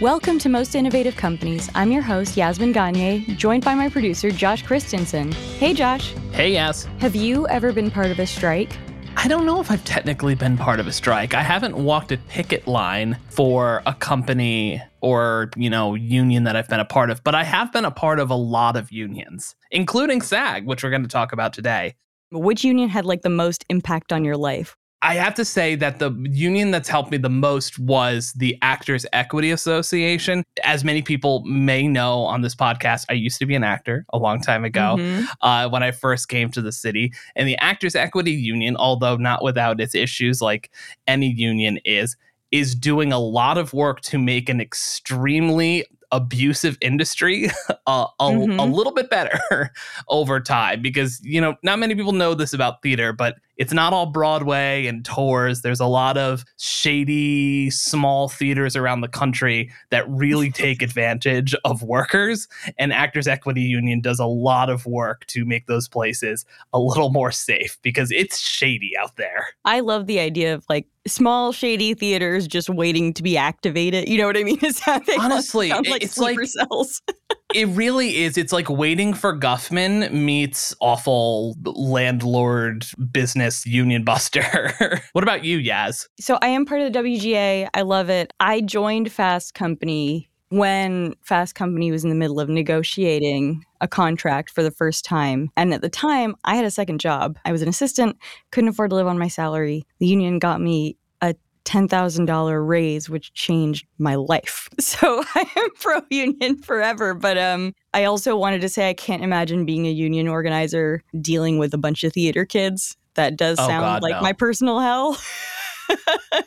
Welcome to Most Innovative Companies. I'm your host, Yasmin Gagne, joined by my producer, Josh Christensen. Hey, Josh. Hey, Yas. Have you ever been part of a strike? I don't know if I've technically been part of a strike. I haven't walked a picket line for a company or, you know, union that I've been a part of, but I have been a part of a lot of unions, including SAG, which we're going to talk about today. Which union had like the most impact on your life? I have to say that the union that's helped me the most was the Actors Equity Association. As many people may know on this podcast, I used to be an actor a long time ago mm-hmm. uh, when I first came to the city. And the Actors Equity Union, although not without its issues like any union is, is doing a lot of work to make an extremely abusive industry uh, a, mm-hmm. a little bit better over time because you know not many people know this about theater but it's not all Broadway and tours. There's a lot of shady small theaters around the country that really take advantage of workers. And Actors Equity Union does a lot of work to make those places a little more safe because it's shady out there. I love the idea of like small shady theaters just waiting to be activated. You know what I mean? It's how they honestly like it's like cells. it really is. It's like waiting for Guffman meets awful landlord business union buster. what about you, Yaz? So I am part of the WGA. I love it. I joined Fast Company when Fast Company was in the middle of negotiating a contract for the first time. And at the time, I had a second job. I was an assistant, couldn't afford to live on my salary. The union got me a $10,000 raise, which changed my life. So I am pro union forever. But um, I also wanted to say I can't imagine being a union organizer dealing with a bunch of theater kids. That does oh, sound God, like no. my personal hell.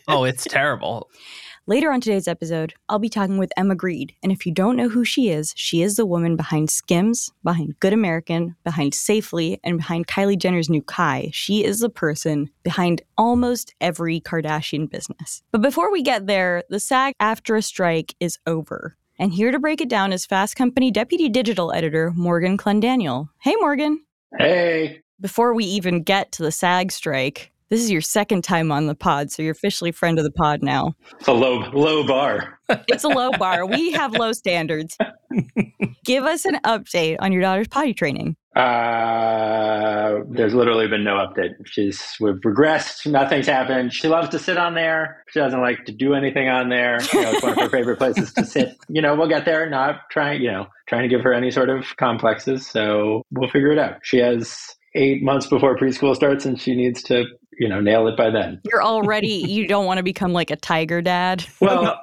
oh, it's terrible. Later on today's episode, I'll be talking with Emma Grede. And if you don't know who she is, she is the woman behind Skims, behind Good American, behind Safely, and behind Kylie Jenner's new Khy. She is the person behind almost every Kardashian business. But before we get there, the SAG AFTRA strike is over. And here to break it down is Fast Company Deputy Digital Editor Morgan Clendaniel. Hey, Morgan. Hey. Before we even get to the SAG strike, this is your second time on the pod, so you're officially friend of the pod now. It's a low low bar. it's a low bar. We have low standards. Give us an update on your daughter's potty training. Uh, there's literally been no update. She's we've regressed. Nothing's happened. She loves to sit on there. She doesn't like to do anything on there. You know, it's one of her favorite places to sit. You know, we'll get there. Not trying, you know, trying to give her any sort of complexes. So we'll figure it out. She has eight months before preschool starts, and she needs to you know nail it by then. You're already you don't want to become like a tiger dad. Well,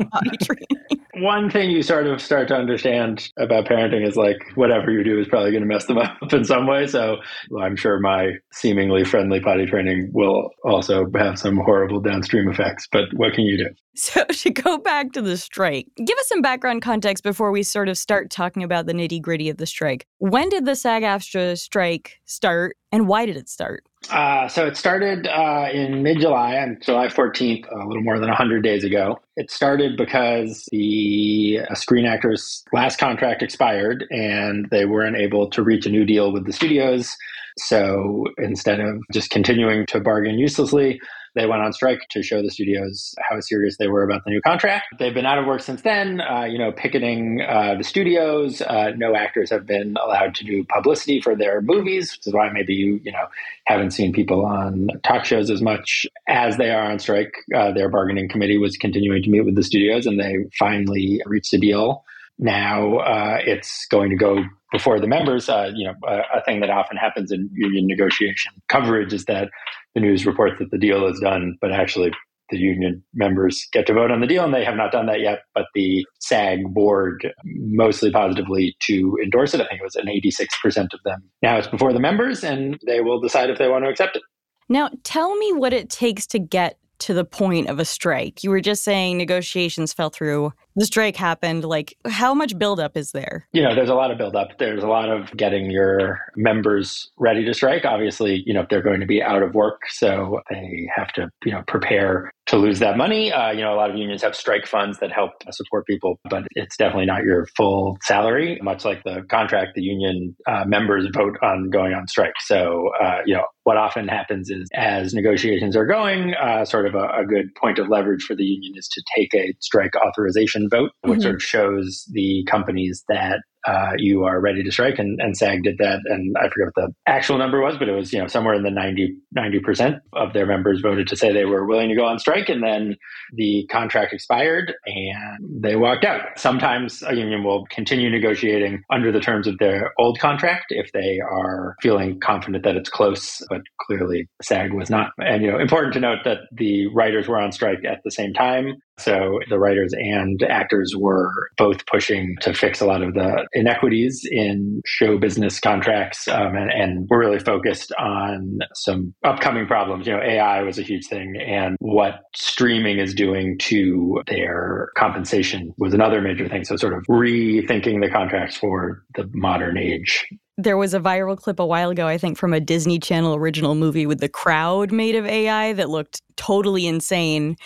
one thing you sort of start to understand about parenting is like whatever you do is probably going to mess them up in some way. So I'm sure my seemingly friendly potty training will also have some horrible downstream effects. But what can you do? So to go back to the strike, give us some background context before we sort of start talking about the nitty gritty of the strike. When did the SAG-AFTRA strike start, and why did it start? Uh, so it started uh, in mid July, on July 14th, a little more than 100 days ago. It started because the uh, Screen Actors' last contract expired and they weren't able to reach a new deal with the studios. So instead of just continuing to bargain uselessly, they went on strike to show the studios how serious they were about the new contract. They've been out of work since then, uh, you know, picketing uh, the studios. Uh, no actors have been allowed to do publicity for their movies, which is why maybe you, you know, haven't seen people on talk shows as much as they are on strike. Uh, their bargaining committee was continuing to meet with the studios and they finally reached a deal. Now uh, it's going to go before the members. Uh, you know, a, a thing that often happens in union negotiation coverage is that the news reports that the deal is done, but actually the union members get to vote on the deal, and they have not done that yet. But the SAG board mostly positively to endorse it. I think it was an 86% of them. Now it's before the members, and they will decide if they want to accept it. Now, tell me what it takes to get to the point of a strike. You were just saying negotiations fell through the strike happened, like how much buildup is there? You know, there's a lot of buildup. There's a lot of getting your members ready to strike. Obviously, you know, they're going to be out of work, so they have to, you know, prepare to lose that money. Uh, you know, a lot of unions have strike funds that help support people, but it's definitely not your full salary. Much like the contract, the union uh, members vote on going on strike. So, uh, you know, what often happens is as negotiations are going, uh, sort of a, a good point of leverage for the union is to take a strike authorization vote, which mm-hmm. sort of shows the companies that uh, you are ready to strike. And, and SAG did that. And I forget what the actual number was, but it was, you know, somewhere in the 90, 90% of their members voted to say they were willing to go on strike. And then the contract expired and they walked out. Sometimes a union will continue negotiating under the terms of their old contract if they are feeling confident that it's close, but clearly SAG was not. And, you know, important to note that the writers were on strike at the same time. So the writers and actors were both pushing to fix a lot of the inequities in show business contracts, um, and, and, we're really focused on some upcoming problems. You know, AI was a huge thing, and what streaming is doing to their compensation was another major thing. So, sort of rethinking the contracts for the modern age there was a viral clip a while ago, I think, from a Disney Channel original movie with the crowd made of AI that looked totally insane.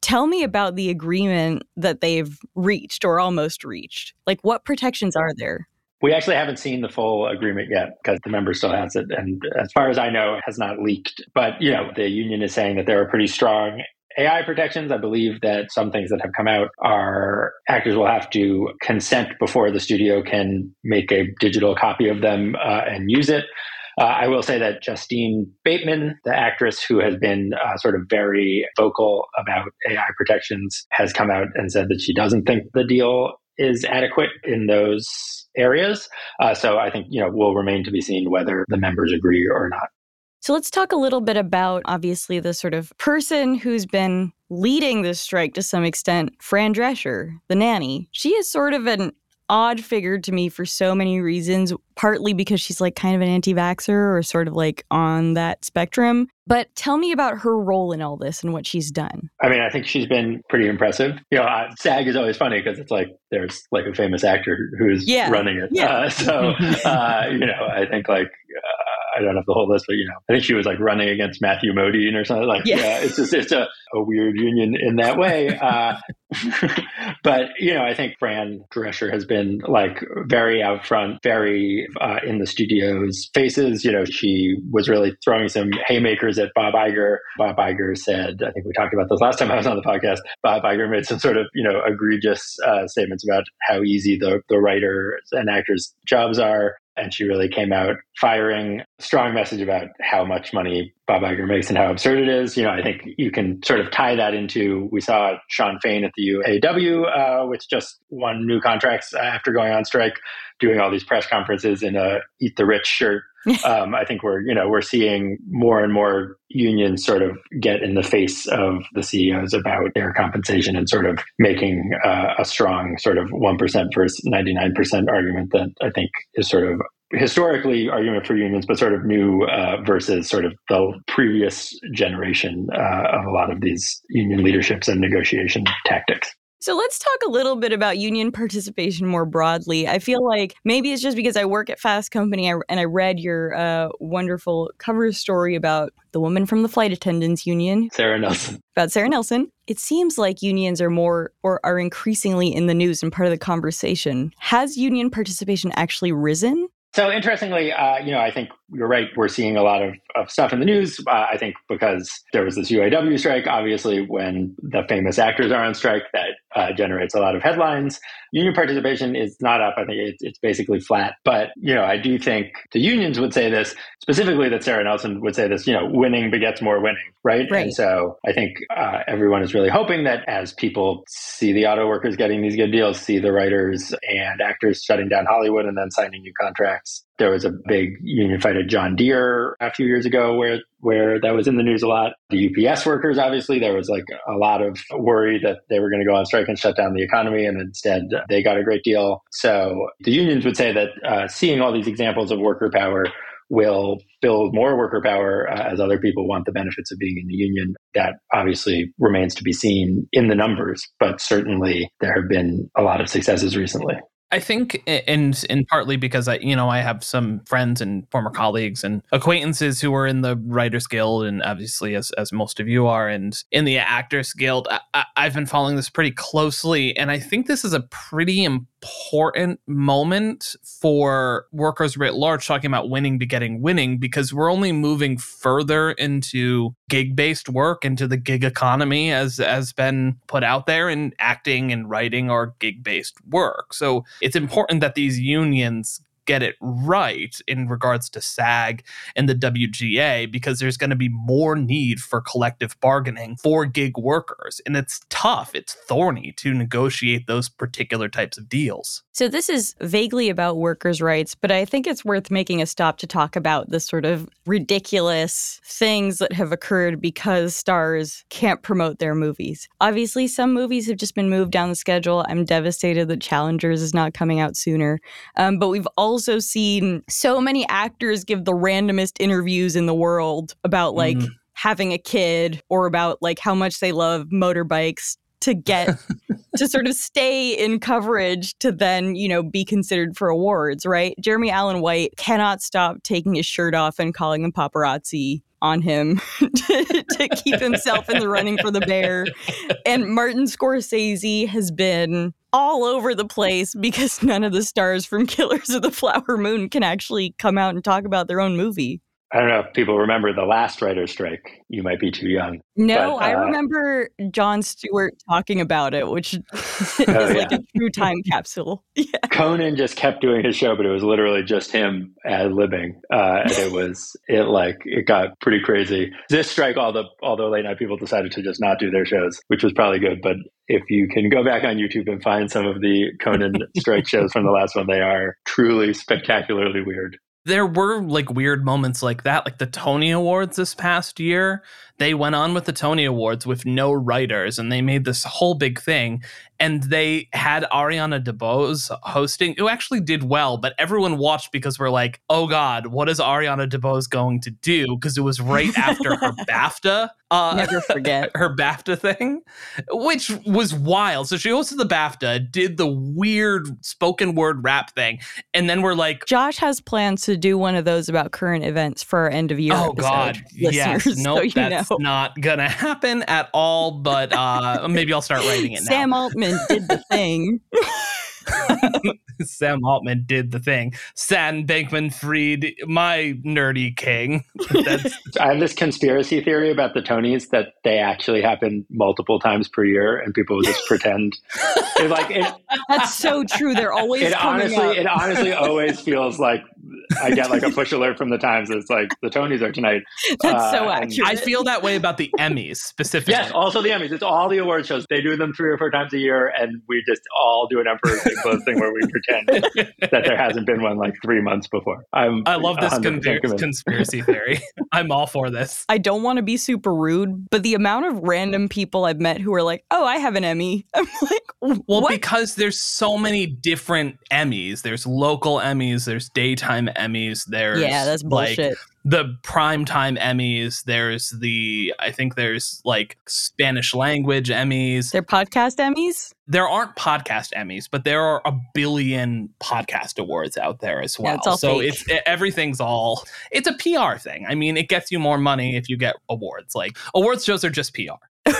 Tell me about the agreement that they've reached or almost reached. Like, what protections are there? We actually haven't seen the full agreement yet because the member still has it. And as far as I know, it has not leaked. But, you know, the union is saying that there are pretty strong AI protections. I believe that some things that have come out are actors will have to consent before the studio can make a digital copy of them uh, and use it. Uh, I will say that Justine Bateman, the actress who has been uh, sort of very vocal about AI protections, has come out and said that she doesn't think the deal is adequate in those areas. Uh, so I think you know will remain to be seen whether the members agree or not. So let's talk a little bit about obviously the sort of person who's been leading this strike to some extent, Fran Drescher, the nanny. She is sort of an odd figure to me for so many reasons, partly because she's like kind of an anti vaxxer or sort of like on that spectrum. But tell me about her role in all this and what she's done. I mean, I think she's been pretty impressive. You know, uh, SAG is always funny because it's like there's like a famous actor who's yeah. running it. Yeah. Uh, so, uh, you know, I think like, uh, I don't have the whole list, but you know, I think she was like running against Matthew Modine or something. Like, yeah, yeah it's just it's a, a weird union in that way. Uh, but you know, I think Fran Drescher has been like very out front, very uh, in the studio's faces. You know, she was really throwing some haymakers at Bob Iger. Bob Iger said, I think we talked about this last time I was on the podcast. Bob Iger made some sort of you know egregious uh, statements about how easy the the writers and actors' jobs are and she really came out firing a strong message about how much money Bob Iger makes and how absurd it is. You know, I think you can sort of tie that into we saw Shawn Fain at the UAW, uh, which just won new contracts after going on strike, doing all these press conferences in a "Eat the Rich" shirt. um, I think we're you know we're seeing more and more unions sort of get in the face of the CEOs about their compensation and sort of making uh, a strong sort of one percent versus ninety nine percent argument that I think is sort of historically argument for unions, but sort of new uh, versus sort of the previous generation uh, of a lot of these union leaderships and negotiation tactics. So let's talk a little bit about union participation more broadly. I feel like maybe it's just because I work at Fast Company and I read your uh, wonderful cover story about the woman from the flight attendants union, Sarah Nelson. About Sarah Nelson. It seems like unions are more or are increasingly in the news and part of the conversation. Has union participation actually risen? So interestingly, uh, you know, I think you're right. We're seeing a lot of, of stuff in the news. Uh, I think because there was this UAW strike, obviously, when the famous actors are on strike, that uh, generates a lot of headlines. Union participation is not up. I think it's, it's basically flat. But, you know, I do think the unions would say this, specifically that Sarah Nelson would say this, you know, winning begets more winning, right? right. And so I think uh, everyone is really hoping that as people see the auto workers getting these good deals, see the writers and actors shutting down Hollywood and then signing new contracts, there was a big union fight at John Deere a few years ago where where that was in the news a lot. The UPS workers, obviously, there was like a lot of worry that they were going to go on strike and shut down the economy, and instead they got a great deal. So the unions would say that uh, seeing all these examples of worker power will build more worker power uh, as other people want the benefits of being in the union. That obviously remains to be seen in the numbers, but certainly there have been a lot of successes recently. I think, and and partly because I, you know, I have some friends and former colleagues and acquaintances who are in the Writers Guild, and obviously, as as most of you are, and in the Actors Guild. I, I've been following this pretty closely, and I think this is a pretty important moment for workers writ large talking about winning to getting winning because we're only moving further into gig based work, into the gig economy as has been put out there, and acting and writing are gig based work. So it's important that these unions get it right in regards to SAG and the WGA because there's going to be more need for collective bargaining for gig workers. And it's tough, it's thorny to negotiate those particular types of deals. So, this is vaguely about workers' rights, but I think it's worth making a stop to talk about the sort of ridiculous things that have occurred because stars can't promote their movies. Obviously, some movies have just been moved down the schedule. I'm devastated that Challengers is not coming out sooner. Um, but we've all also seen so many actors give the randomest interviews in the world about like mm. having a kid or about like how much they love motorbikes to get to sort of stay in coverage to then, you know, be considered for awards, right? Jeremy Allen White cannot stop taking his shirt off and calling him paparazzi on him to, to keep himself in the running for the bear. And Martin Scorsese has been all over the place because none of the stars from Killers of the Flower Moon can actually come out and talk about their own movie. I don't know if people remember the last writer's strike. You might be too young. No, but, uh, I remember Jon Stewart talking about it, which is oh, like yeah. a true time capsule. Yeah. Conan just kept doing his show, but it was literally just him ad libbing, uh, and it was it like it got pretty crazy. This strike, all the all the late night people decided to just not do their shows, which was probably good. But if you can go back on YouTube and find some of the Conan strike shows from the last one, they are truly spectacularly weird there were like weird moments like that, like the Tony Awards this past year they went on with the Tony Awards with no writers and they made this whole big thing. And they had Ariana DeBose hosting, who actually did well, but everyone watched because we're like, oh God, what is Ariana DeBose going to do? Because it was right after her BAFTA. Uh, Never forget. Her BAFTA thing, which was wild. So she hosted the BAFTA, did the weird spoken word rap thing. And then we're like, Josh has plans to do one of those about current events for our end of year. Oh, episode, God. Yes. Nope. So that's that's not gonna happen at all. But uh, maybe I'll start writing it now. Sam Altman did the thing. Sam Altman did the thing. Sam Bankman Fried, my nerdy king. I have this conspiracy theory about the Tonys that they actually happen multiple times per year, and people just pretend. It, like it, that's so true. They're always. It honestly, up. it honestly always feels like I get like a push alert from the Times. It's like the Tonys are tonight. That's uh, so accurate. I feel that way about the Emmys specifically. Yes, also the Emmys. It's all the award shows. They do them three or four times a year, and we just all do an Emperor's New Clothes thing where we pretend that there hasn't been one like three months before. I'm. I love this conspiracy theory. I'm all for this. I don't want to be super rude, but the amount of random people I've met who are like, "Oh, I have an Emmy," I'm like, well, because there's so many different Emmys. There's local Emmys. There's daytime Emmys. There's yeah, that's bullshit. Like, the primetime Emmys. There's the I think there's like Spanish language Emmys. They're podcast Emmys. There aren't podcast Emmys, but there are a billion podcast awards out there as well. Yeah, so fake. it's it, everything's all it's a PR thing. I mean, it gets you more money if you get awards. Like awards shows are just PR.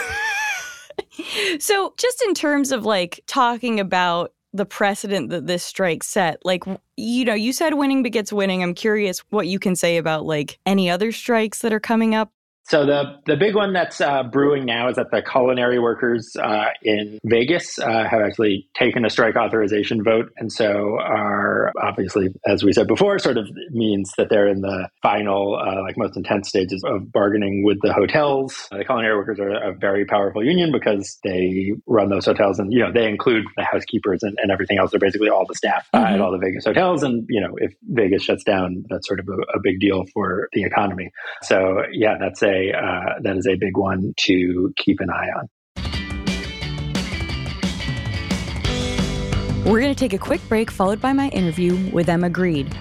so just in terms of like talking about the precedent that this strike set. Like, you know, you said winning begets winning. I'm curious what you can say about like any other strikes that are coming up so the the big one that's uh, brewing now is that the culinary workers uh, in Vegas uh, have actually taken a strike authorization vote, and so are obviously, as we said before, sort of means that they're in the final, uh, like most intense stages of bargaining with the hotels. The culinary workers are a very powerful union because they run those hotels, and you know they include the housekeepers and, and everything else. They're basically all the staff mm-hmm. at all the Vegas hotels, and you know if Vegas shuts down, that's sort of a, a big deal for the economy. So yeah, that's a uh, that is a big one to keep an eye on. We're going to take a quick break, followed by my interview with Emma Grede.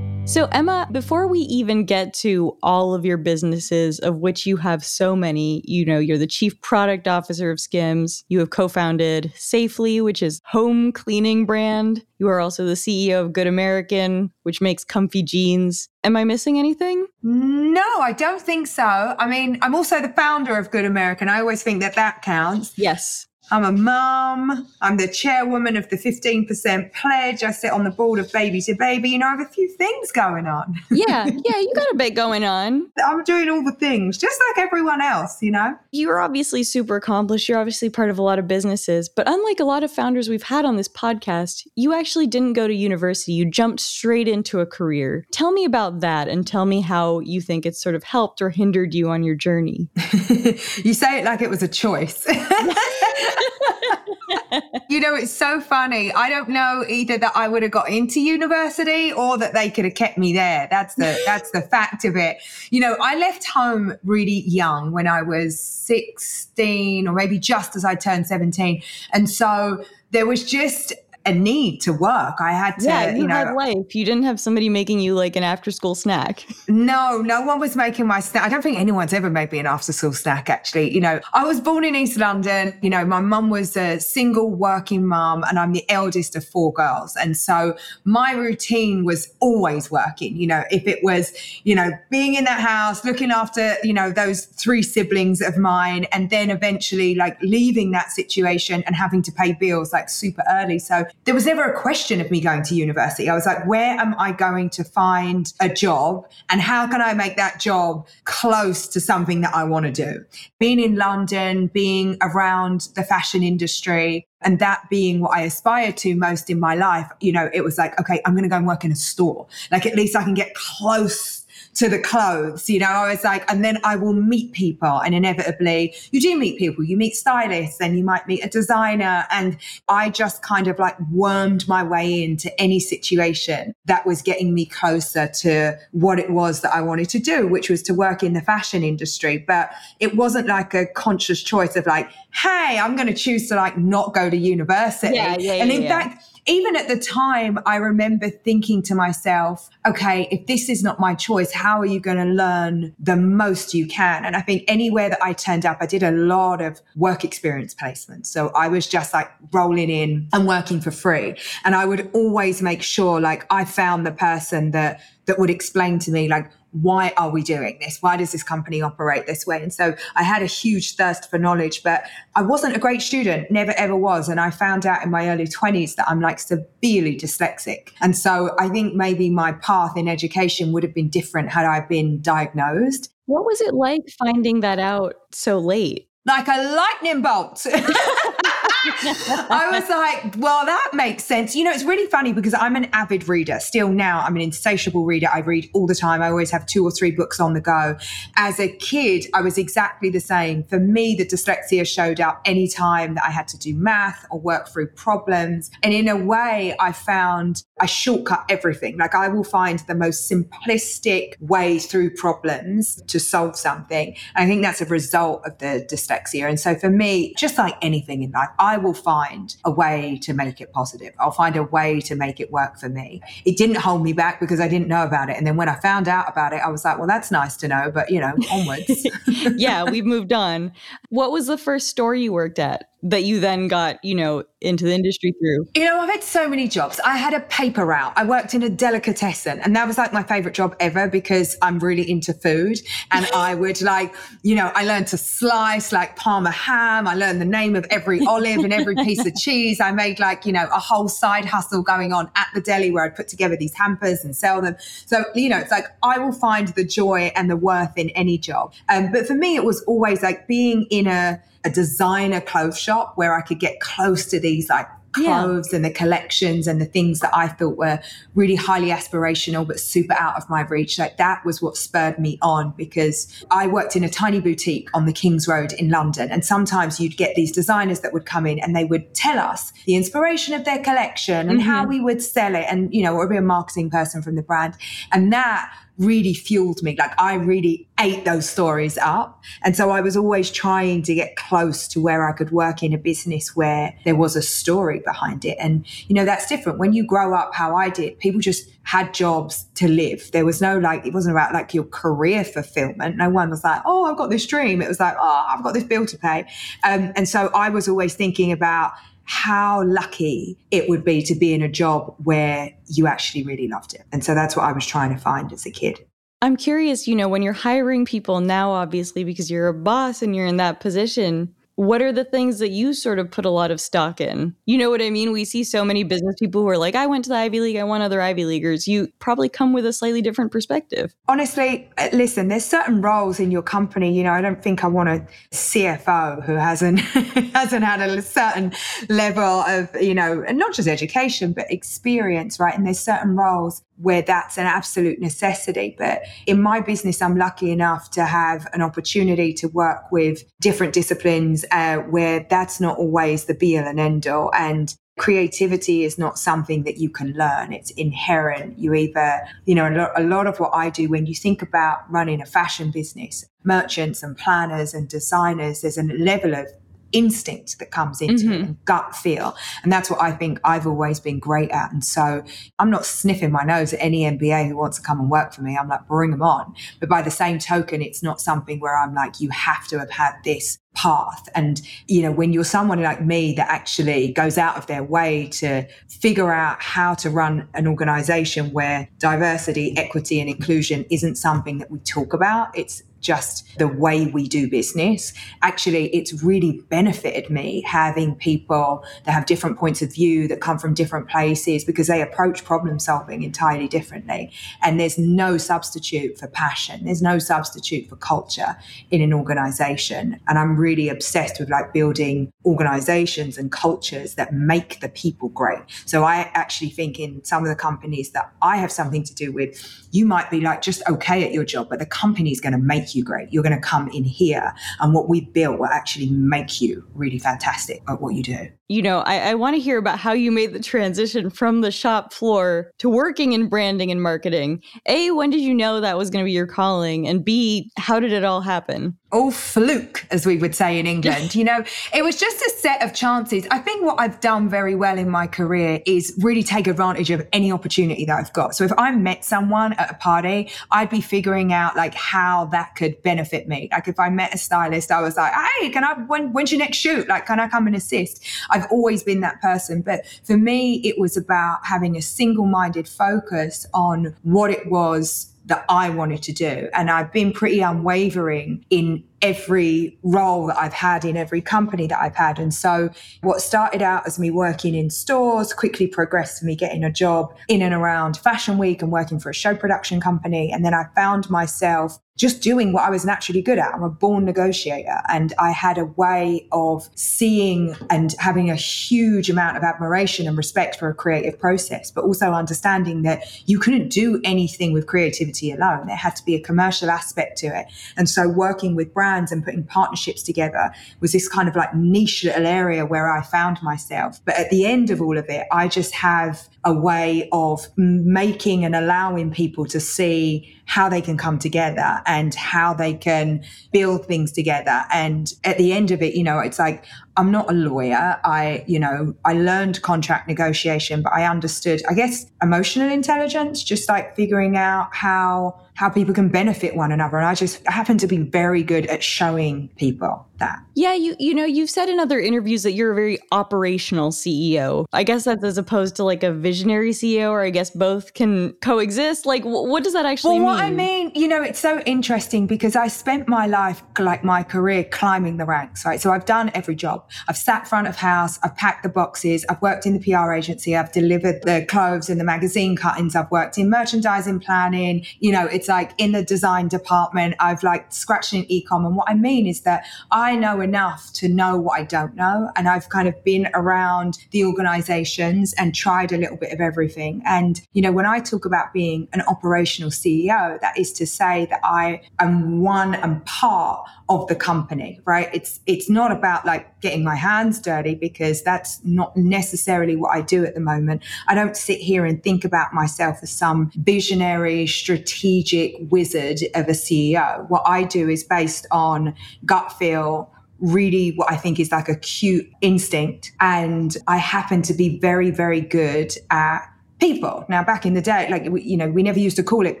So, Emma, before we even get to all of your businesses, of which you have so many, you know, you're the chief product officer of Skims. You have co founded Safely, which is home cleaning brand. You are also the CEO of Good American, which makes comfy jeans. Am I missing anything? No, I don't think so. I mean, I'm also the founder of Good American. I always think that that counts. Yes. I'm a mum. I'm the chairwoman of the 15% pledge. I sit on the board of Baby to Baby. You know, I have a few things going on. yeah, yeah, you got a bit going on. I'm doing all the things, just like everyone else, you know? You're obviously super accomplished. You're obviously part of a lot of businesses. But unlike a lot of founders we've had on this podcast, you actually didn't go to university. You jumped straight into a career. Tell me about that and tell me how you think it's sort of helped or hindered you on your journey. you say it like it was a choice. you know, it's so funny. I don't know either that I would have got into university or that they could have kept me there. That's the that's the fact of it. You know, I left home really young when I was 16 or maybe just as I turned 17. And so there was just a need to work. I had to, yeah, you, you know, had life. You didn't have somebody making you like an after school snack. No, no one was making my snack. I don't think anyone's ever made me an after school snack, actually. You know, I was born in East London. You know, my mum was a single working mum and I'm the eldest of four girls. And so my routine was always working. You know, if it was, you know, being in that house, looking after, you know, those three siblings of mine, and then eventually like leaving that situation and having to pay bills like super early. So there was never a question of me going to university. I was like, where am I going to find a job and how can I make that job close to something that I want to do? Being in London, being around the fashion industry, and that being what I aspired to most in my life, you know, it was like, okay, I'm going to go and work in a store. Like at least I can get close to the clothes. You know, I was like, and then I will meet people. And inevitably, you do meet people. You meet stylists, and you might meet a designer. And I just kind of like wormed my way into any situation that was getting me closer to what it was that I wanted to do, which was to work in the fashion industry. But it wasn't like a conscious choice of like, hey, I'm going to choose to like not go to university. Yeah, yeah, and in yeah. fact, even at the time, I remember thinking to myself, okay, if this is not my choice, how are you going to learn the most you can? And I think anywhere that I turned up, I did a lot of work experience placements. So I was just like rolling in and working for free. And I would always make sure like I found the person that that would explain to me like why are we doing this? Why does this company operate this way? And so I had a huge thirst for knowledge, but I wasn't a great student, never ever was. And I found out in my early 20s that I'm like severely dyslexic. And so I think maybe my path in education would have been different had I been diagnosed. What was it like finding that out so late? Like a lightning bolt. I was like, well, that makes sense. You know, it's really funny because I'm an avid reader. Still now, I'm an insatiable reader. I read all the time. I always have two or three books on the go. As a kid, I was exactly the same. For me, the dyslexia showed up anytime that I had to do math or work through problems. And in a way, I found I shortcut everything. Like I will find the most simplistic way through problems to solve something. I think that's a result of the dyslexia. And so for me, just like anything in life, will find a way to make it positive. I'll find a way to make it work for me. It didn't hold me back because I didn't know about it. And then when I found out about it, I was like, well, that's nice to know, but you know, onwards. yeah, we've moved on. What was the first store you worked at? That you then got, you know, into the industry through? You know, I've had so many jobs. I had a paper route. I worked in a delicatessen, and that was like my favorite job ever because I'm really into food. And I would like, you know, I learned to slice like Parma ham. I learned the name of every olive and every piece of cheese. I made like, you know, a whole side hustle going on at the deli where I'd put together these hampers and sell them. So, you know, it's like I will find the joy and the worth in any job. Um, but for me, it was always like being in a a designer clothes shop where I could get close to these like clothes yeah. and the collections and the things that I thought were really highly aspirational but super out of my reach. Like that was what spurred me on because I worked in a tiny boutique on the King's Road in London. And sometimes you'd get these designers that would come in and they would tell us the inspiration of their collection and mm-hmm. how we would sell it. And, you know, or be a marketing person from the brand. And that really fueled me. Like I really ate those stories up. And so I was always trying to get close to where I could work in a business where there was a story behind it. And, you know, that's different. When you grow up how I did, people just had jobs to live. There was no like, it wasn't about like your career fulfillment. No one was like, oh, I've got this dream. It was like, oh, I've got this bill to pay. Um, and so I was always thinking about, how lucky it would be to be in a job where you actually really loved it. And so that's what I was trying to find as a kid. I'm curious, you know, when you're hiring people now, obviously, because you're a boss and you're in that position, what are the things that you sort of put a lot of stock in? You know what I mean? We see so many business people who are like, I went to the Ivy League, I want other Ivy Leaguers. You probably come with a slightly different perspective. Honestly, uh, listen, there's certain roles in your company. You know, I don't think I want a CFO who hasn't hasn't had a certain level of, you know, not just education, but experience, right? And there's certain roles where that's an absolute necessity. But in my business, I'm lucky enough to have an opportunity to work with different disciplines uh, where that's not always the be all and end all. And creativity is not something that you can learn. It's inherent. You either, you know, a lot, a lot of what I do when you think about running a fashion business, merchants and planners and designers, there's a level of instinct that comes into mm-hmm. it and gut feel. And that's what I think I've always been great at. And so I'm not sniffing my nose at any MBA who wants to come and work for me. I'm like, bring them on. But by the same token, it's not something where I'm like, you have to have had this path. And, you know, when you're someone like me that actually goes out of their way to figure out how to run an organization where diversity, equity, and inclusion isn't something that we talk about, it's just the way we do business. Actually, it's really benefited me having people that have different points of view, that come from different places, because they approach problem solving entirely differently. And there's no substitute for passion, there's no substitute for culture in an organization. And I'm really obsessed with like building organizations and cultures that make the people great. So I actually think in some of the companies that I have something to do with, you might be like just okay at your job, but the company is going to make you great. You're going to come in here, and what we built will actually make you really fantastic at what you do you know, I, I want to hear about how you made the transition from the shop floor to working in branding and marketing. A, when did you know that was going to be your calling? And B, how did it all happen? Oh, fluke, as we would say in England. you know, it was just a set of chances. I think what I've done very well in my career is really take advantage of any opportunity that I've got. So if I met someone at a party, I'd be figuring out like how that could benefit me. Like if I met a stylist, I was like, hey, can I, when, when's your next shoot? Like, can I come and assist? I I've always been that person. But for me, it was about having a single minded focus on what it was that I wanted to do. And I've been pretty unwavering in every role that I've had in every company that I've had. And so what started out as me working in stores quickly progressed to me getting a job in and around Fashion Week and working for a show production company. And then I found myself just doing what I was naturally good at. I'm a born negotiator and I had a way of seeing and having a huge amount of admiration and respect for a creative process, but also understanding that you couldn't do anything with creativity alone. There had to be a commercial aspect to it. And so working with brands brands and putting partnerships together was this kind of like niche little area where I found myself. But at the end of all of it, I just have a way of making and allowing people to see how they can come together and how they can build things together. And at the end of it, you know, it's like, I'm not a lawyer. I, you know, I learned contract negotiation, but I understood, I guess, emotional intelligence, just like figuring out how how people can benefit one another. And I just happen to be very good at showing people that. Yeah, you you know, you've said in other interviews that you're a very operational CEO. I guess that's as opposed to like a visionary CEO, or I guess both can coexist. Like, what does that actually well, mean? What I mean, you know, it's so interesting because I spent my life, like my career, climbing the ranks. Right, so I've done every job. I've sat front of house. I've packed the boxes. I've worked in the PR agency. I've delivered the clothes and the magazine cuttings. I've worked in merchandising planning. You know, it's like in the design department. I've like scratched in ecom. And what I mean is that I I know enough to know what I don't know. And I've kind of been around the organizations and tried a little bit of everything. And, you know, when I talk about being an operational CEO, that is to say that I am one and part of the company, right? It's it's not about like getting my hands dirty because that's not necessarily what I do at the moment. I don't sit here and think about myself as some visionary, strategic wizard of a CEO. What I do is based on gut feel, really what I think is like a cute instinct. And I happen to be very, very good at people. Now, back in the day, like, we, you know, we never used to call it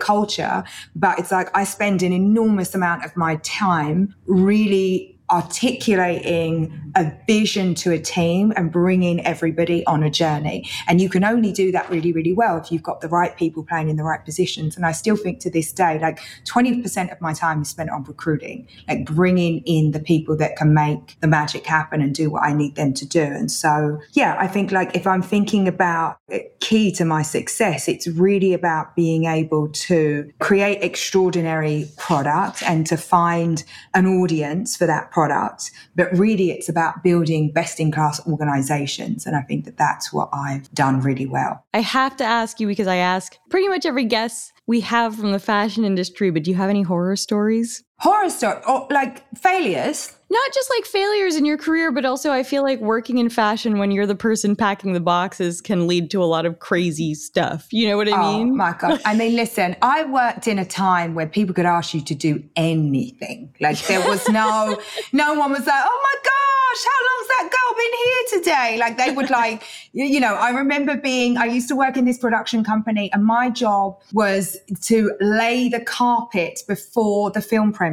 culture, but it's like I spend an enormous amount of my time really articulating a vision to a team and bringing everybody on a journey. And you can only do that really, really well if you've got the right people playing in the right positions. And I still think to this day, like 20% of my time is spent on recruiting, like bringing in the people that can make the magic happen and do what I need them to do. And so, yeah, I think like if I'm thinking about key to my success, it's really about being able to create extraordinary product and to find an audience for that product. Products, but really, it's about building best in class organizations. And I think that that's what I've done really well. I have to ask you because I ask pretty much every guest we have from the fashion industry, but do you have any horror stories? Horror story, or like failures? Not just like failures in your career, but also I feel like working in fashion when you're the person packing the boxes can lead to a lot of crazy stuff. You know what I oh, mean? my God. I mean, listen, I worked in a time where people could ask you to do anything. Like there was no, no one was like, oh my God gosh, how long's that girl been here today? Like they would like, you know, I remember being, I used to work in this production company and my job was to lay the carpet before the film premiere.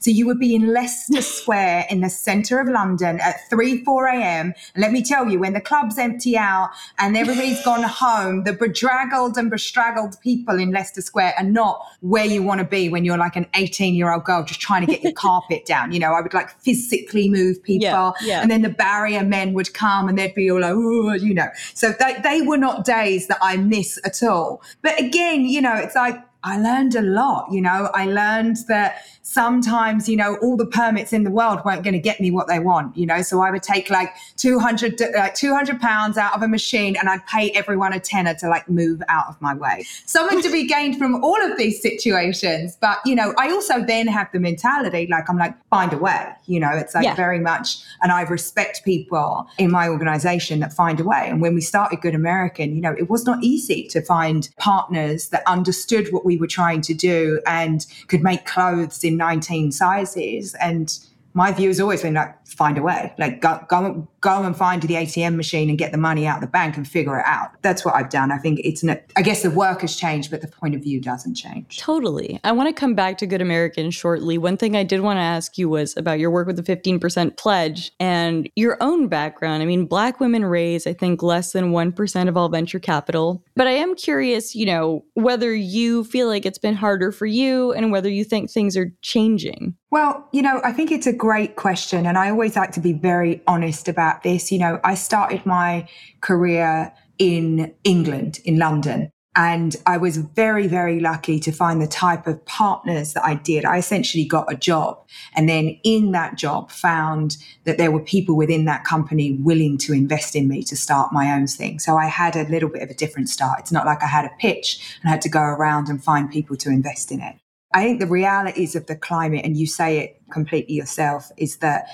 So you would be in Leicester Square in the center of London at 3, 4 a.m. And let me tell you, when the clubs empty out and everybody's gone home, the bedraggled and bestraggled people in Leicester Square are not where you want to be when you're like an 18 year old girl just trying to get your carpet down. You know, I would like physically move people. Yeah. Yeah. And then the barrier men would come and they'd be all like, you know. So they, they were not days that I miss at all. But again, you know, it's like I learned a lot. You know, I learned that sometimes, you know, all the permits in the world weren't going to get me what they want, you know. So I would take like 200, like uh, 200 pounds out of a machine and I'd pay everyone a tenner to like move out of my way. Something to be gained from all of these situations. But, you know, I also then have the mentality like, I'm like, find a way, you know, it's like yeah. very much, and I respect people in my organization that find a way. And when we started Good American, you know, it was not easy to find partners that understood what we were trying to do and could make clothes in 19 sizes. And my view has always been like, find a way, like go, go, go and find the ATM machine and get the money out of the bank and figure it out. That's what I've done. I think it's, an, I guess the work has changed, but the point of view doesn't change. Totally. I want to come back to Good American shortly. One thing I did want to ask you was about your work with the 15% pledge and your own background. I mean, Black women raise, I think, less than 1% of all venture capital. But I am curious, you know, whether you feel like it's been harder for you and whether you think things are changing. Well, you know, I think it's a great question. And I always like to be very honest about this. You know, I started my career in England, in London. And I was very, very lucky to find the type of partners that I did. I essentially got a job and then in that job found that there were people within that company willing to invest in me to start my own thing. So I had a little bit of a different start. It's not like I had a pitch and had to go around and find people to invest in it. I think the realities of the climate, and you say it completely yourself, is that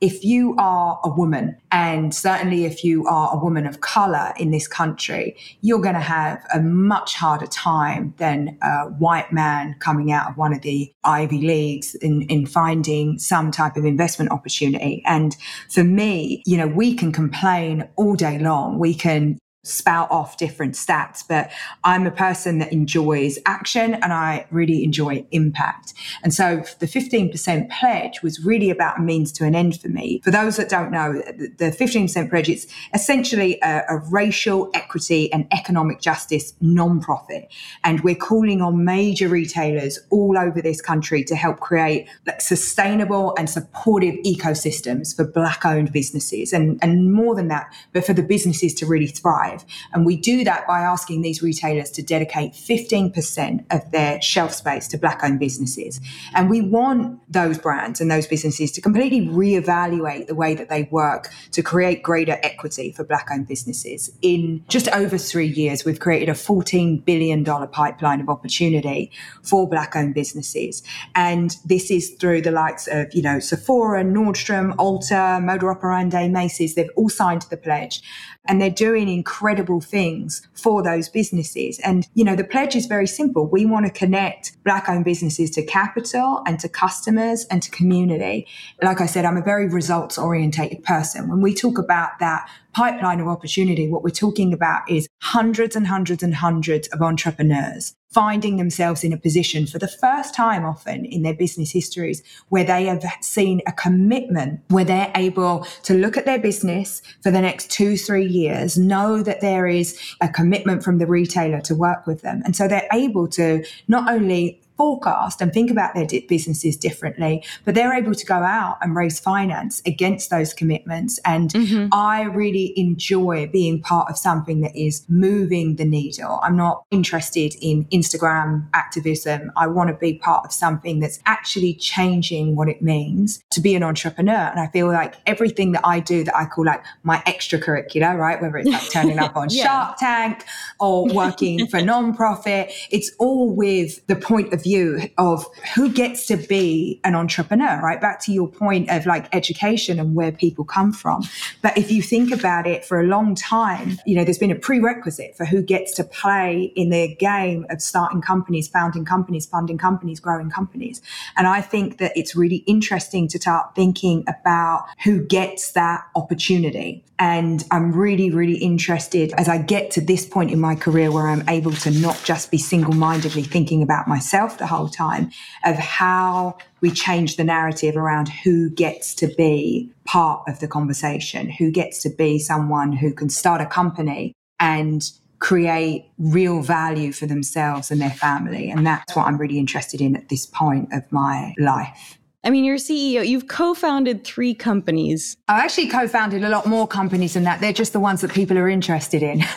if you are a woman, and certainly if you are a woman of color in this country, you're going to have a much harder time than a white man coming out of one of the Ivy Leagues in, in finding some type of investment opportunity. And for me, you know, we can complain all day long. We can spout off different stats, but I'm a person that enjoys action and I really enjoy impact. And so the 15% pledge was really about a means to an end for me. For those that don't know, the 15% pledge, it's essentially a, a racial equity and economic justice nonprofit. And we're calling on major retailers all over this country to help create like sustainable and supportive ecosystems for black owned businesses and, and more than that, but for the businesses to really thrive. And we do that by asking these retailers to dedicate 15% of their shelf space to black owned businesses. And we want those brands and those businesses to completely reevaluate the way that they work to create greater equity for black owned businesses. In just over three years, we've created a $14 billion pipeline of opportunity for black owned businesses. And this is through the likes of, you know, Sephora, Nordstrom, Ulta, Moda Operandi, Macy's. They've all signed the pledge and they're doing incredible things for those businesses. And, you know, the pledge is very simple. We want to connect black owned businesses to capital and to customers and to community. Like I said, I'm a very results orientated person. When we talk about that pipeline of opportunity, what we're talking about is hundreds and hundreds and hundreds of entrepreneurs finding themselves in a position for the first time often in their business histories where they have seen a commitment where they're able to look at their business for the next two, three years, know that there is a commitment from the retailer to work with them. And so they're able to not only forecast and think about their businesses differently, but they're able to go out and raise finance against those commitments. And mm-hmm. I really enjoy being part of something that is moving the needle. I'm not interested in Instagram activism. I want to be part of something that's actually changing what it means to be an entrepreneur. And I feel like everything that I do that I call like my extracurricular, right? Whether it's like turning up on yeah. Shark Tank or working for nonprofit, it's all with the point of view of who gets to be an entrepreneur, right? Back to your point of like education and where people come from. But if you think about it for a long time, you know, there's been a prerequisite for who gets to play in the game of starting companies, founding companies, funding companies, growing companies. And I think that it's really interesting to start thinking about who gets that opportunity. And I'm really, really interested as I get to this point in my career where I'm able to not just be single mindedly thinking about myself the whole time, of how we change the narrative around who gets to be part of the conversation, who gets to be someone who can start a company and create real value for themselves and their family. And that's what I'm really interested in at this point of my life. I mean, you're CEO, you've co founded three companies. I actually co founded a lot more companies than that. They're just the ones that people are interested in.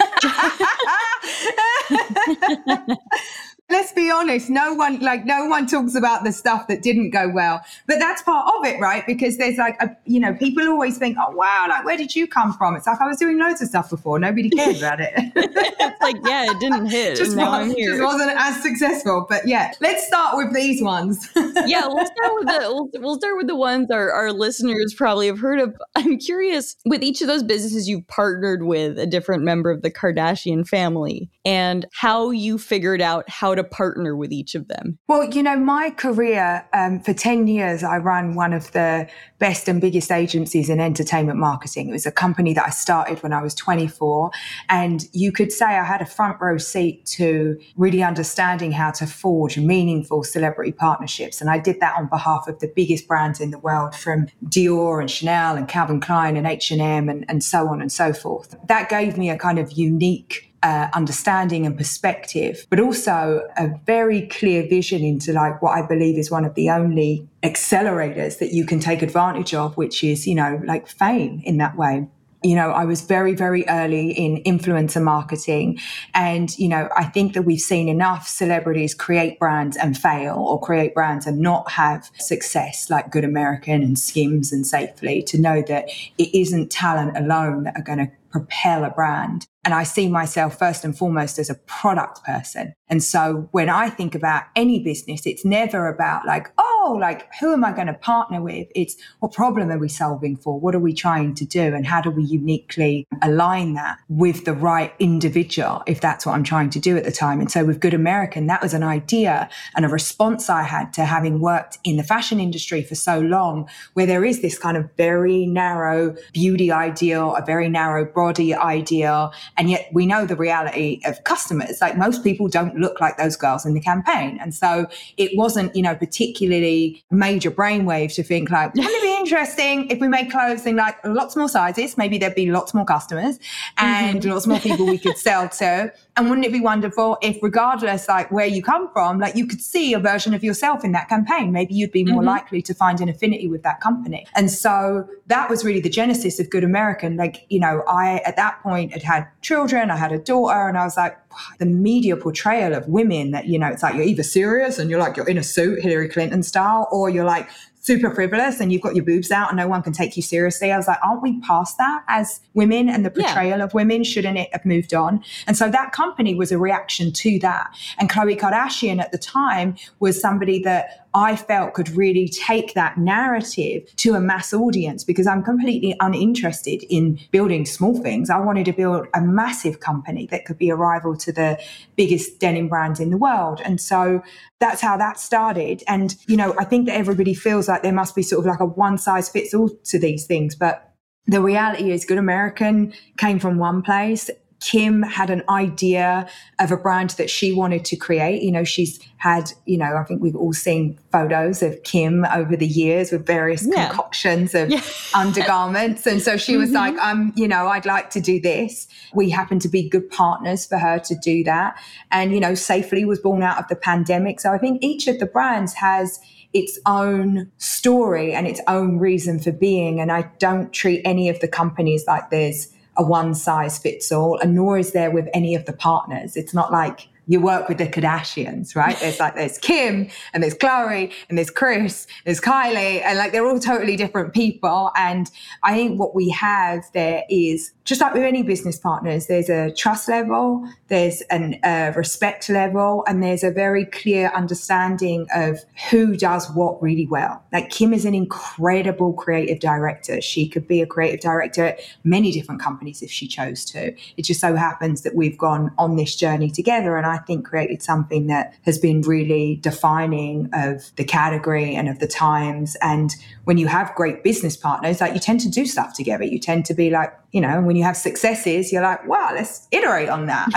let's be honest no one like no one talks about the stuff that didn't go well. But that's part of it right? Because there's like a, you know people always think oh wow like where did you come from? It's like i was doing loads of stuff before. Nobody cared about it. It's like yeah it didn't hit just, was, just wasn't as successful. But yeah let's start with these ones. Yeah we'll start with the we'll, we'll start with the ones our, our listeners probably have heard of. I'm curious with each of those businesses you've partnered with a different member of the kardashian family and how you figured out how to to partner with each of them? Well, you know, my career um, for 10 years, I ran one of the best and biggest agencies in entertainment marketing. It was a company that I started when I was 24. And you could say I had a front row seat to really understanding how to forge meaningful celebrity partnerships. And I did that on behalf of the biggest brands in the world from Dior and Chanel and Calvin Klein and H&M and, and so on and so forth. That gave me a kind of unique uh, understanding and perspective, but also a very clear vision into like what I believe is one of the only accelerators that you can take advantage of, which is, you know, like fame in that way you know, I was very, very early in influencer marketing. And, you know, I think that we've seen enough celebrities create brands and fail or create brands and not have success like Good American and Skims and Safely to know that it isn't talent alone that are going to propel a brand. And I see myself first and foremost as a product person. And so when I think about any business, it's never about like, oh, like who am I going to partner with? It's what problem are we solving for? What are we trying to do? And how do we uniquely align that with the right individual, if that's what I'm trying to do at the time? And so with Good American, that was an idea and a response I had to having worked in the fashion industry for so long, where there is this kind of very narrow beauty ideal, a very narrow body ideal and yet we know the reality of customers. Like most people don't look like those girls in the campaign. And so it wasn't, you know, particularly major brainwave to think like, wouldn't it be interesting if we made clothes in like lots more sizes? Maybe there'd be lots more customers and mm-hmm. lots more people we could sell to. And wouldn't it be wonderful if regardless like where you come from, like you could see a version of yourself in that campaign? Maybe you'd be more mm-hmm. likely to find an affinity with that company. And so that was really the genesis of Good American. Like, you know, I at that point had had children, I had a daughter, and I was like, the media portrayal of women that, you know, it's like you're either serious and you're like, you're in a suit, Hillary Clinton style, or you're like super frivolous and you've got your boobs out and no one can take you seriously. I was like, aren't we past that as women and the portrayal yeah. of women? Shouldn't it have moved on? And so that company was a reaction to that. And Khloe Kardashian at the time was somebody that I felt could really take that narrative to a mass audience because I'm completely uninterested in building small things. I wanted to build a massive company that could be a rival to the biggest denim brands in the world. And so that's how that started. And, you know, I think that everybody feels like there must be sort of like a one size fits all to these things. But the reality is, Good American came from one place Kim had an idea of a brand that she wanted to create. You know, she's had, you know, I think we've all seen photos of Kim over the years with various yeah. concoctions of yeah. undergarments. And so she was mm-hmm. like, um, you know, I'd like to do this. We happen to be good partners for her to do that. And, you know, Safely was born out of the pandemic. So I think each of the brands has its own story and its own reason for being. And I don't treat any of the companies like there's a one size fits all, and nor is there with any of the partners. It's not like you work with the Kardashians, right? There's like there's Kim and there's Khloe and there's Kris, there's Kylie, and like they're all totally different people. And I think what we have there is just like with any business partners, there's a trust level, there's a uh, respect level, and there's a very clear understanding of who does what really well. Like Kim is an incredible creative director. She could be a creative director at many different companies if she chose to. It just so happens that we've gone on this journey together, and I think created something that has been really defining of the category and of the times. And when you have great business partners, like you tend to do stuff together. You tend to be like, you know, when you have successes, you're like, wow, let's iterate on that.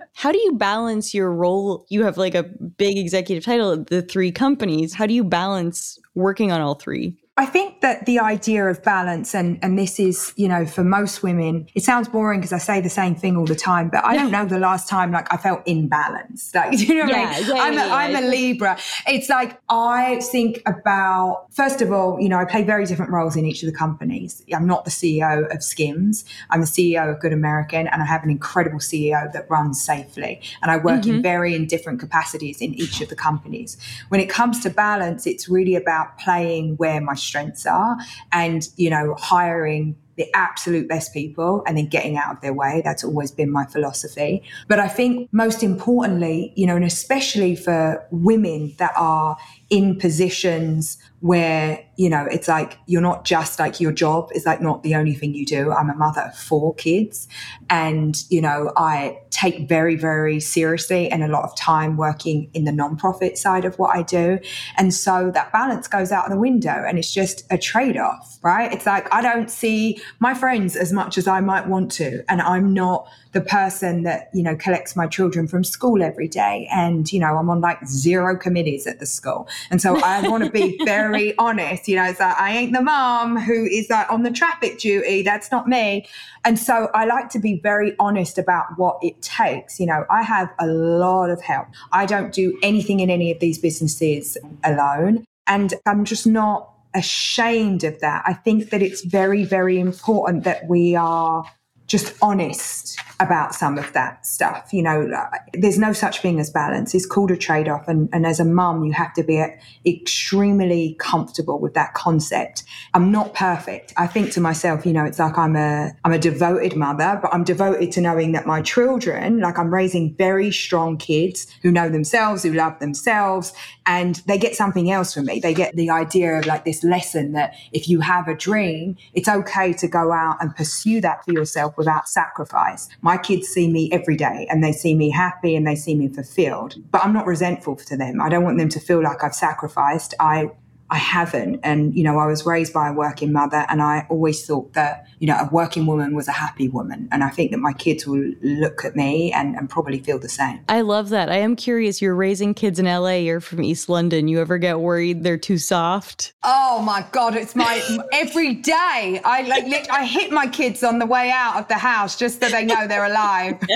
How do you balance your role? You have like a big executive title, at the three companies. How do you balance working on all three? I think that the idea of balance, and, and this is, you know, for most women, it sounds boring because I say the same thing all the time, but I don't know the last time like I felt imbalanced. Like, you know what yeah, I mean? Yeah, I'm, yeah, a, I'm a Libra. It's like I think about, first of all, you know, I play very different roles in each of the companies. I'm not the CEO of Skims, I'm the CEO of Good American, and I have an incredible CEO that runs safely. And I work mm-hmm. in very in different capacities in each of the companies. When it comes to balance, it's really about playing where my strengths are and, you know, hiring the absolute best people and then getting out of their way. That's always been my philosophy. But I think most importantly, you know, and especially for women that are in positions where you know it's like you're not just like your job is like not the only thing you do. I'm a mother of four kids. And you know i take very very seriously and a lot of time working in the nonprofit side of what i do. And so that balance goes out of the window and it's just a trade-off right? It's like i don't see my friends as much as i might want to. And i'm not the person that you know collects my children from school every day. And you know i'm on like zero committees at the school. And so i want to be very honest you know it's like i ain't the mom who is like on the traffic duty. That's not me. And so i like to be very honest about what it takes. You know i have a lot of help. I don't do anything in any of these businesses alone. And i'm just not ashamed of that. I think that it's very very important that we are just honest about some of that stuff. You know, there's no such thing as balance. It's called a trade off. And, and as a mum, you have to be extremely comfortable with that concept. I'm not perfect. I think to myself, you know, it's like I'm a, I'm a devoted mother, but I'm devoted to knowing that my children, like I'm raising very strong kids who know themselves, who love themselves, and they get something else from me. They get the idea of like this lesson that if you have a dream, it's okay to go out and pursue that for yourself without sacrifice. Kids see me every day and they see me happy and they see me fulfilled, but I'm not resentful to them. I don't want them to feel like I've sacrificed. I I haven't. And, you know, I was raised by a working mother and I always thought that, you know, a working woman was a happy woman. And I think that my kids will look at me and, and probably feel the same. I love that. I am curious. You're raising kids in LA, you're from East London. You ever get worried they're too soft? Oh my God. It's my every day. I like, I hit my kids on the way out of the house just so they know they're alive.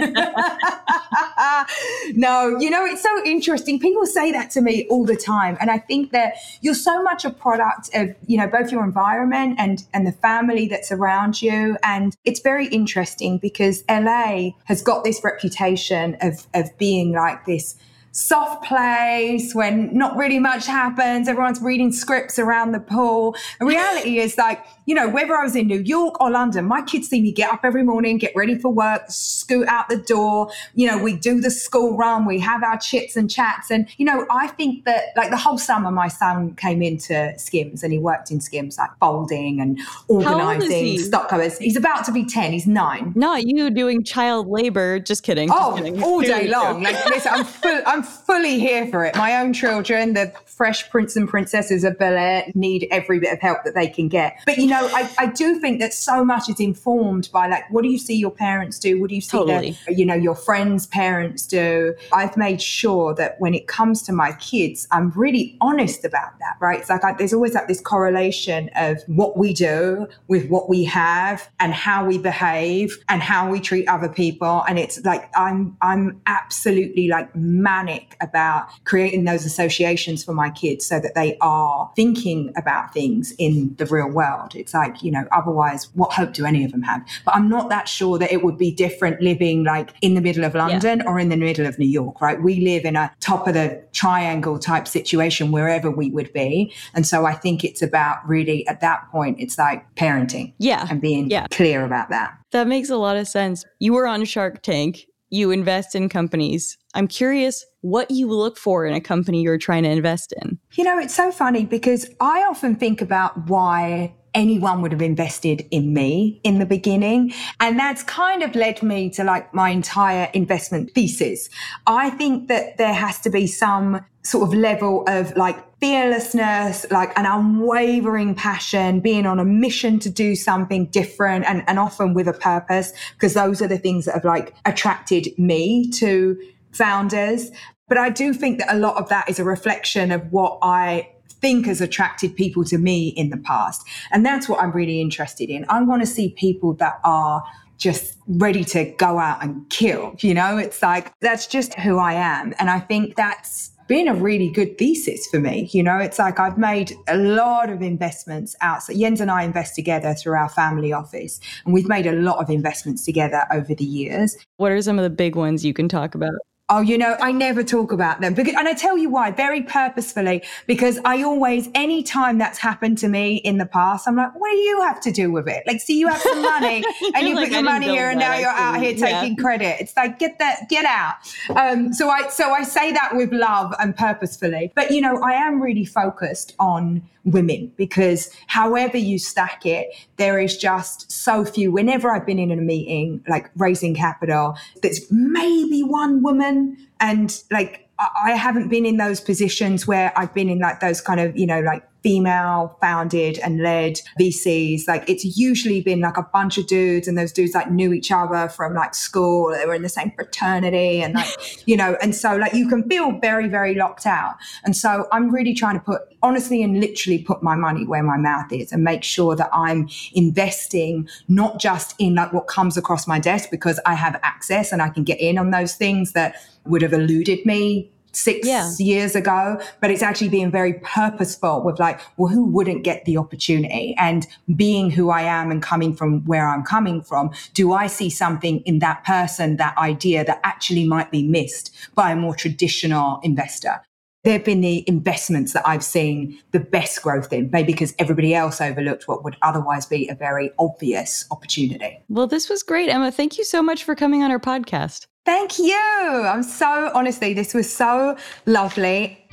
no, you know, it's so interesting. People say that to me all the time. And I think that you're so much a product of, you know, both your environment and, and the family that's around you. And it's very interesting because LA has got this reputation of, of being like this soft place when not really much happens. Everyone's reading scripts around the pool. The reality is like, you know, whether I was in New York or London, my kids see me get up every morning, get ready for work, scoot out the door. You know, we do the school run, we have our chits and chats. And, you know, I think that like the whole summer, my son came into Skims and he worked in Skims, like folding and organizing stock covers. He's about to be 10, he's nine. Not you doing child labor. Just kidding. Just oh, kidding. all day long. Like, listen, I'm, full, I'm fully here for it. My own children, the fresh prince and princesses of Bel Air, need every bit of help that they can get. But, you know, I, I do think that so much is informed by like, what do you see your parents do? What do you see, totally. the, you know, your friends' parents do? I've made sure that when it comes to my kids, I'm really honest about that, right? It's like I, there's always like this correlation of what we do with what we have and how we behave and how we treat other people. And it's like, I'm, I'm absolutely like manic about creating those associations for my kids so that they are thinking about things in the real world. It's like, you know, otherwise, what hope do any of them have? But I'm not that sure that it would be different living like in the middle of London yeah. or in the middle of New York, right? We live in a top of the triangle type situation wherever we would be. And so I think it's about really at that point, it's like parenting. Yeah. And being yeah. clear about that. That makes a lot of sense. You were on Shark Tank you invest in companies. I'm curious what you look for in a company you're trying to invest in. You know, it's so funny because I often think about why anyone would have invested in me in the beginning. And that's kind of led me to like my entire investment thesis. I think that there has to be some sort of level of like fearlessness, like an unwavering passion, being on a mission to do something different and, and often with a purpose, because those are the things that have like attracted me to founders. But I do think that a lot of that is a reflection of what I think has attracted people to me in the past. And that's what I'm really interested in. I want to see people that are just ready to go out and kill. You know, it's like that's just who I am. And I think that's been a really good thesis for me. You know, it's like I've made a lot of investments out. So Jens and I invest together through our family office, and we've made a lot of investments together over the years. What are some of the big ones you can talk about? Oh, you know, I never talk about them. Because, and I tell you why, very purposefully, because I always, any time that's happened to me in the past, I'm like, what do you have to do with it? Like, see, you have some money and you like, put your money here and now you're out here taking yeah. credit. It's like, get that, get out. Um, so I, so I say that with love and purposefully. But, you know, I am really focused on women because however you stack it, there is just so few. Whenever I've been in a meeting, like raising capital, there's maybe one woman and like I haven't been in those positions where I've been in like those kind of, you know, like female founded and led VCs. Like it's usually been like a bunch of dudes and those dudes like knew each other from like school. They were in the same fraternity and like, you know, and so like you can feel very, very locked out. And so I'm really trying to put honestly and literally put my money where my mouth is and make sure that I'm investing not just in like what comes across my desk because I have access and I can get in on those things that would have eluded me six yeah. years ago, but it's actually being very purposeful with like, well, who wouldn't get the opportunity? And being who I am and coming from where I'm coming from, do I see something in that person, that idea that actually might be missed by a more traditional investor? They've been the investments that I've seen the best growth in, maybe because everybody else overlooked what would otherwise be a very obvious opportunity. Well, this was great, Emma. Thank you so much for coming on our podcast. Thank you. I'm so, honestly, this was so lovely.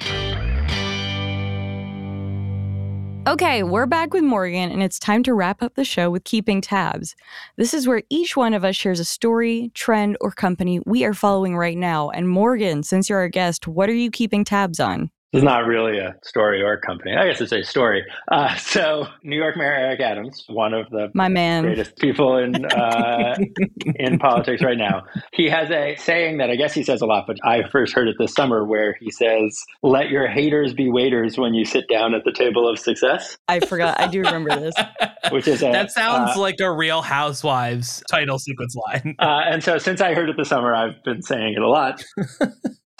Okay, we're back with Morgan, and it's time to wrap up the show with Keeping Tabs. This is where each one of us shares a story, trend, or company we are following right now. And Morgan, since you're our guest, what are you keeping tabs on? It's not really a story or a company. I guess it's a story. Uh, so, New York Mayor Eric Adams, one of the my man greatest people in uh, in politics right now, he has a saying that I guess he says a lot, but I first heard it this summer, where he says, "Let your haters be waiters when you sit down at the table of success." I forgot. I do remember this. Which is a, that sounds uh, like a Real Housewives title sequence line. Uh, and so, since I heard it this summer, I've been saying it a lot.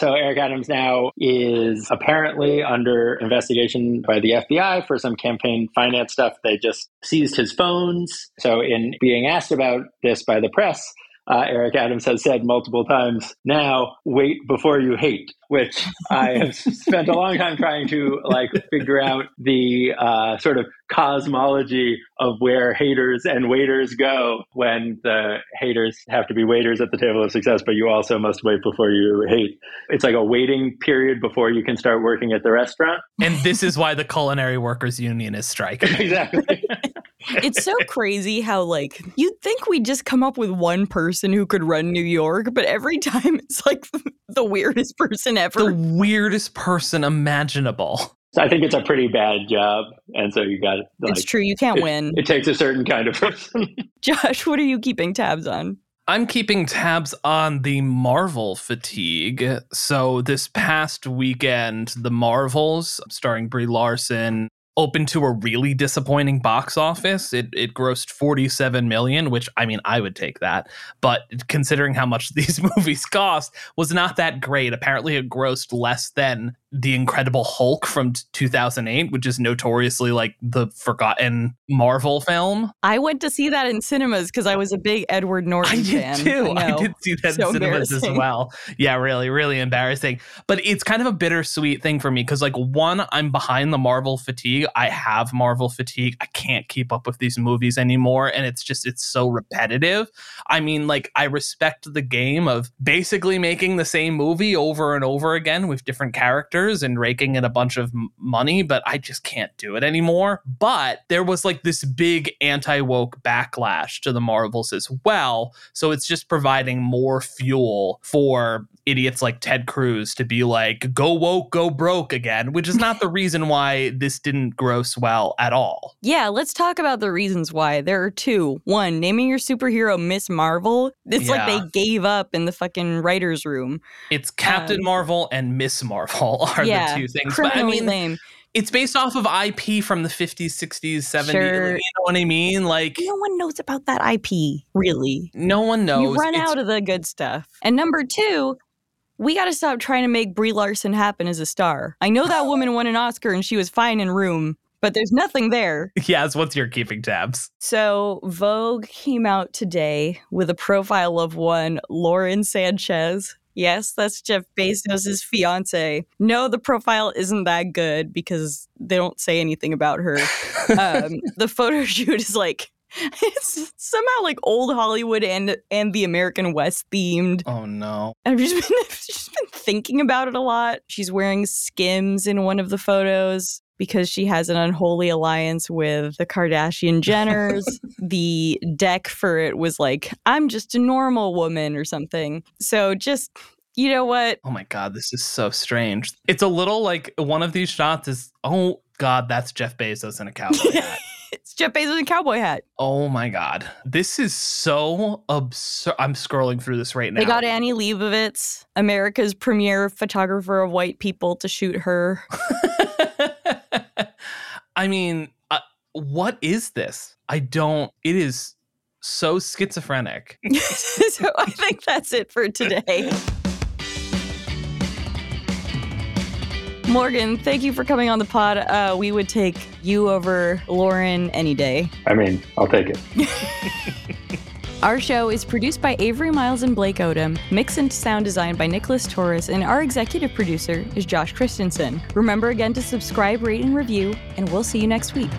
So Eric Adams now is apparently under investigation by the FBI for some campaign finance stuff. They just seized his phones. So in being asked about this by the press, uh, Eric Adams has said multiple times now, wait before you hate, which I have spent a long time trying to like figure out the uh, sort of cosmology of where haters and waiters go when the haters have to be waiters at the table of success, but you also must wait before you hate. It's like a waiting period before you can start working at the restaurant. And this is why the Culinary Workers Union is striking. exactly. it's so crazy how like you'd think we'd just come up with one person who could run New York, but every time it's like the weirdest person ever. The weirdest person imaginable. I think it's a pretty bad job, and so you got it. Like, it's true. You can't it, win. It takes a certain kind of person. Josh, what are you keeping tabs on? I'm keeping tabs on the Marvel fatigue. So this past weekend, the Marvels, starring Brie Larson, open to a really disappointing box office. It it grossed 47 million, which I mean I would take that, but considering how much these movies cost was not that great. Apparently it grossed less than the Incredible Hulk from 2008, which is notoriously like the forgotten Marvel film. I went to see that in cinemas because I was a big Edward Norton I did fan. too. I, I, did see that so in cinemas as well. Yeah, really, really embarrassing. But it's kind of a bittersweet thing for me because, like, one, I'm behind the Marvel fatigue. I have Marvel fatigue. I can't keep up with these movies anymore, and it's just it's so repetitive. I mean, like, I respect the game of basically making the same movie over and over again with different characters and raking in a bunch of money, but I just can't do it anymore. But there was like this big anti woke backlash to the Marvels as well. So it's just providing more fuel for idiots like Ted Cruz to be like, go woke, go broke again, which is not the reason why this didn't gross well at all. Yeah, let's talk about the reasons why. There are two. One, naming your superhero Miss Marvel. It's yeah. like they gave up in the fucking writer's room. It's Captain um, Marvel and Miss Marvel are yeah, the two things. But I mean, lame. It's based off of IP from the 50s, 60s, 70s. Sure. You know what I mean? Like no one knows about that IP, really. No one knows. You run it's, out of the good stuff. And number two, we got to stop trying to make Brie Larson happen as a star. I know that woman won an Oscar and she was fine in Room, but there's nothing there. Yes, what's your keeping tabs? So, Vogue came out today with a profile of one Lauren Sanchez. Yes, that's Jeff Bezos' fiance. No, the profile isn't that good because they don't say anything about her. um, the photo shoot is like it's somehow like old Hollywood and and the American West themed. Oh no. I've just been I've just been thinking about it a lot. She's wearing skims in one of the photos because she has an unholy alliance with the Kardashian Jenners. the deck for it was like, I'm just a normal woman or something. So just you know what? Oh my god, this is so strange. It's a little like one of these shots is oh god, that's Jeff Bezos in a cowboy hat. It's Jeff Bezos in a cowboy hat. Oh my god, this is so absurd. I'm scrolling through this right now. They got Annie Leibovitz, America's premier photographer of white people, to shoot her. I mean, uh, what is this? I don't. It is so schizophrenic. so I think that's it for today. Morgan, thank you for coming on the pod. Uh, we would take you over Lauren any day. I mean, I'll take it. Our show is produced by Avery Miles and Blake Odom, mix and sound design by Nicholas Torres, and our executive producer is Josh Christensen. Remember again to subscribe, rate, and review, and we'll see you next week.